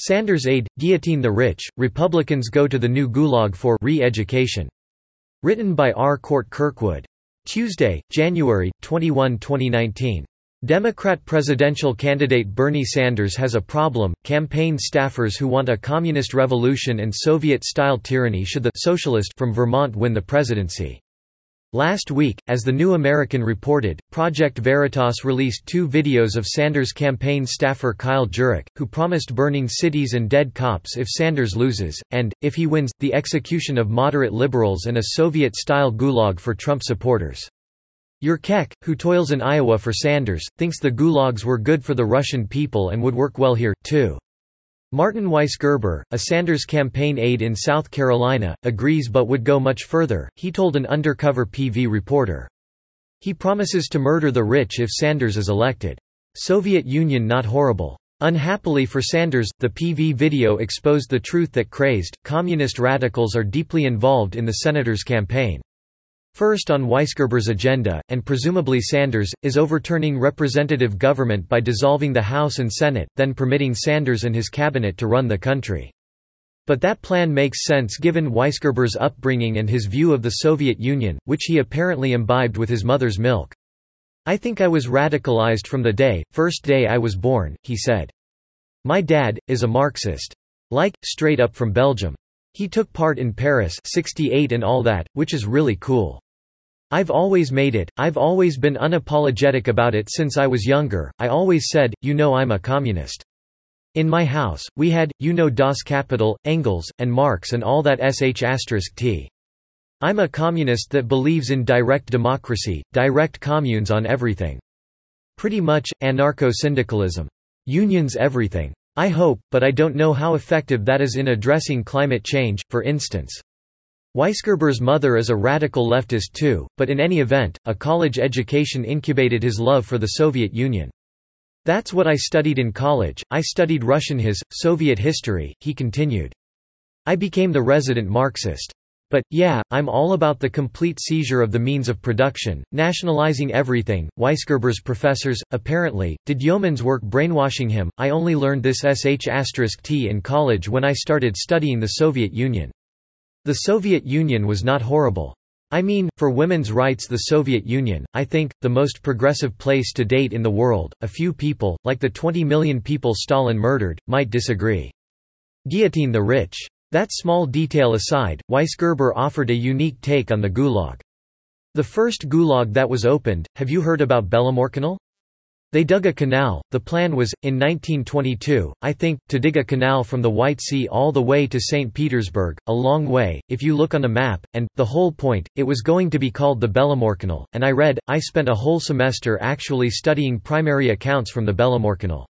Sanders aide, guillotine the rich, Republicans go to the new gulag for re-education. Written by R. Cort Kirkwood. Tuesday, January, 21, 2019. Democrat presidential candidate Bernie Sanders has a problem. Campaign staffers who want a communist revolution and Soviet-style tyranny should the socialist from Vermont win the presidency. Last week, as The New American reported, Project Veritas released two videos of Sanders campaign staffer Kyle Jurek, who promised burning cities and dead cops if Sanders loses, and, if he wins, the execution of moderate liberals and a Soviet-style gulag for Trump supporters. Jurek, who toils in Iowa for Sanders, thinks the gulags were good for the Russian people and would work well here, too. Martin Weisgerber, a Sanders campaign aide in South Carolina, agrees but would go much further, he told an undercover PV reporter. He promises to murder the rich if Sanders is elected. Soviet Union not horrible. Unhappily for Sanders, the PV video exposed the truth that crazed, communist radicals are deeply involved in the senator's campaign. First on Weisgerber's agenda, and presumably Sanders, is overturning representative government by dissolving the House and Senate, then permitting Sanders and his cabinet to run the country. But that plan makes sense given Weisgerber's upbringing and his view of the Soviet Union, which he apparently imbibed with his mother's milk. I think I was radicalized from the day, first day I was born, he said. My dad, is a Marxist. Like, straight up from Belgium. He took part in Paris 68 and all that, which is really cool. I've always made it, I've always been unapologetic about it since I was younger, I always said, you know I'm a communist. In my house, we had, you know Das Kapital, Engels, and Marx and all that sh asterisk t. I'm a communist that believes in direct democracy, direct communes on everything. Pretty much, anarcho-syndicalism. Unions everything. I hope, but I don't know how effective that is in addressing climate change, for instance. Weisgerber's mother is a radical leftist too, but in any event, a college education incubated his love for the Soviet Union. That's what I studied in college, I studied Russian his, Soviet history, he continued. I became the resident Marxist. But, yeah, I'm all about the complete seizure of the means of production, nationalizing everything. Weisgerber's professors, apparently, did yeoman's work brainwashing him. I only learned this S H asterisk T in college when I started studying the Soviet Union. The Soviet Union was not horrible. I mean, for women's rights the Soviet Union, I think, the most progressive place to date in the world. A few people, like the 20 million people Stalin murdered, might disagree. Guillotine the rich. That small detail aside, Weisgerber offered a unique take on the Gulag. The first Gulag that was opened, have you heard about Belomorkanal? They dug a canal. The plan was, in 1922, I think, to dig a canal from the White Sea all the way to St. Petersburg, a long way, if you look on a map, and, the whole point, it was going to be called the Belomorkanal, and I read, I spent a whole semester actually studying primary accounts from the Belomorkanal.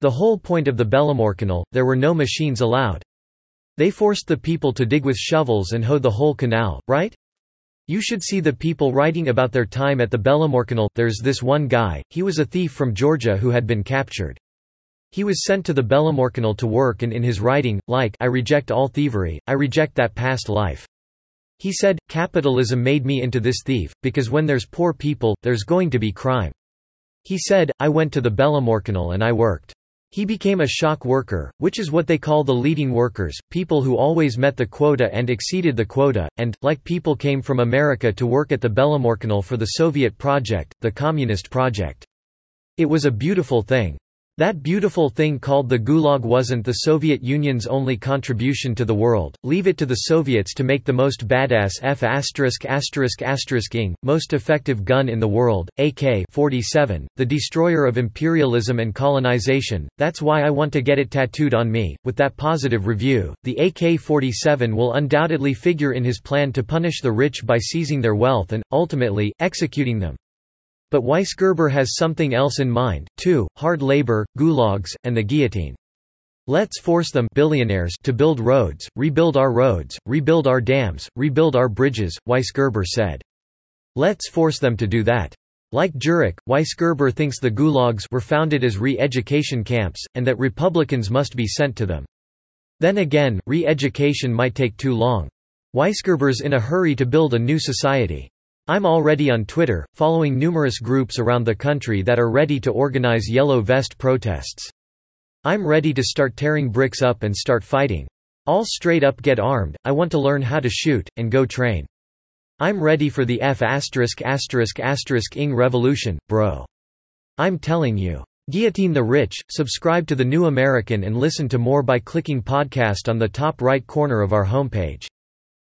The whole point of the Belomorkanal, there were no machines allowed. They forced the people to dig with shovels and hoe the whole canal, right? You should see the people writing about their time at the Belomorkanal. There's this one guy, he was a thief from Georgia who had been captured. He was sent to the Belomorkanal to work and in his writing, like I reject all thievery, I reject that past life. He said, capitalism made me into this thief, because when there's poor people, there's going to be crime. He said, I went to the Belomorkanal and I worked. He became a shock worker, which is what they call the leading workers, people who always met the quota and exceeded the quota, and, like people came from America to work at the Belomorkanal for the Soviet project, the Communist project. It was a beautiful thing. That beautiful thing called the Gulag wasn't the Soviet Union's only contribution to the world, leave it to the Soviets to make the most badass F asterisk asterisk asterisk ing, most effective gun in the world, AK-47, the destroyer of imperialism and colonization, that's why I want to get it tattooed on me. With that positive review, the AK-47 will undoubtedly figure in his plan to punish the rich by seizing their wealth and, ultimately, executing them. But Weisgerber has something else in mind, too, hard labor, gulags, and the guillotine. Let's force them billionaires to build roads, rebuild our roads, rebuild our dams, rebuild our bridges, Weisgerber said. Let's force them to do that. Like Jurek, Weisgerber thinks the gulags were founded as re-education camps, and that Republicans must be sent to them. Then again, re-education might take too long. Weisgerber's in a hurry to build a new society. I'm already on Twitter, following numerous groups around the country that are ready to organize Yellow Vest protests. I'm ready to start tearing bricks up and start fighting. All straight up get armed, I want to learn how to shoot, and go train. I'm ready for the F asterisk asterisk asterisk ing revolution, bro. I'm telling you. Guillotine the Rich, subscribe to The New American and listen to more by clicking podcast on the top right corner of our homepage.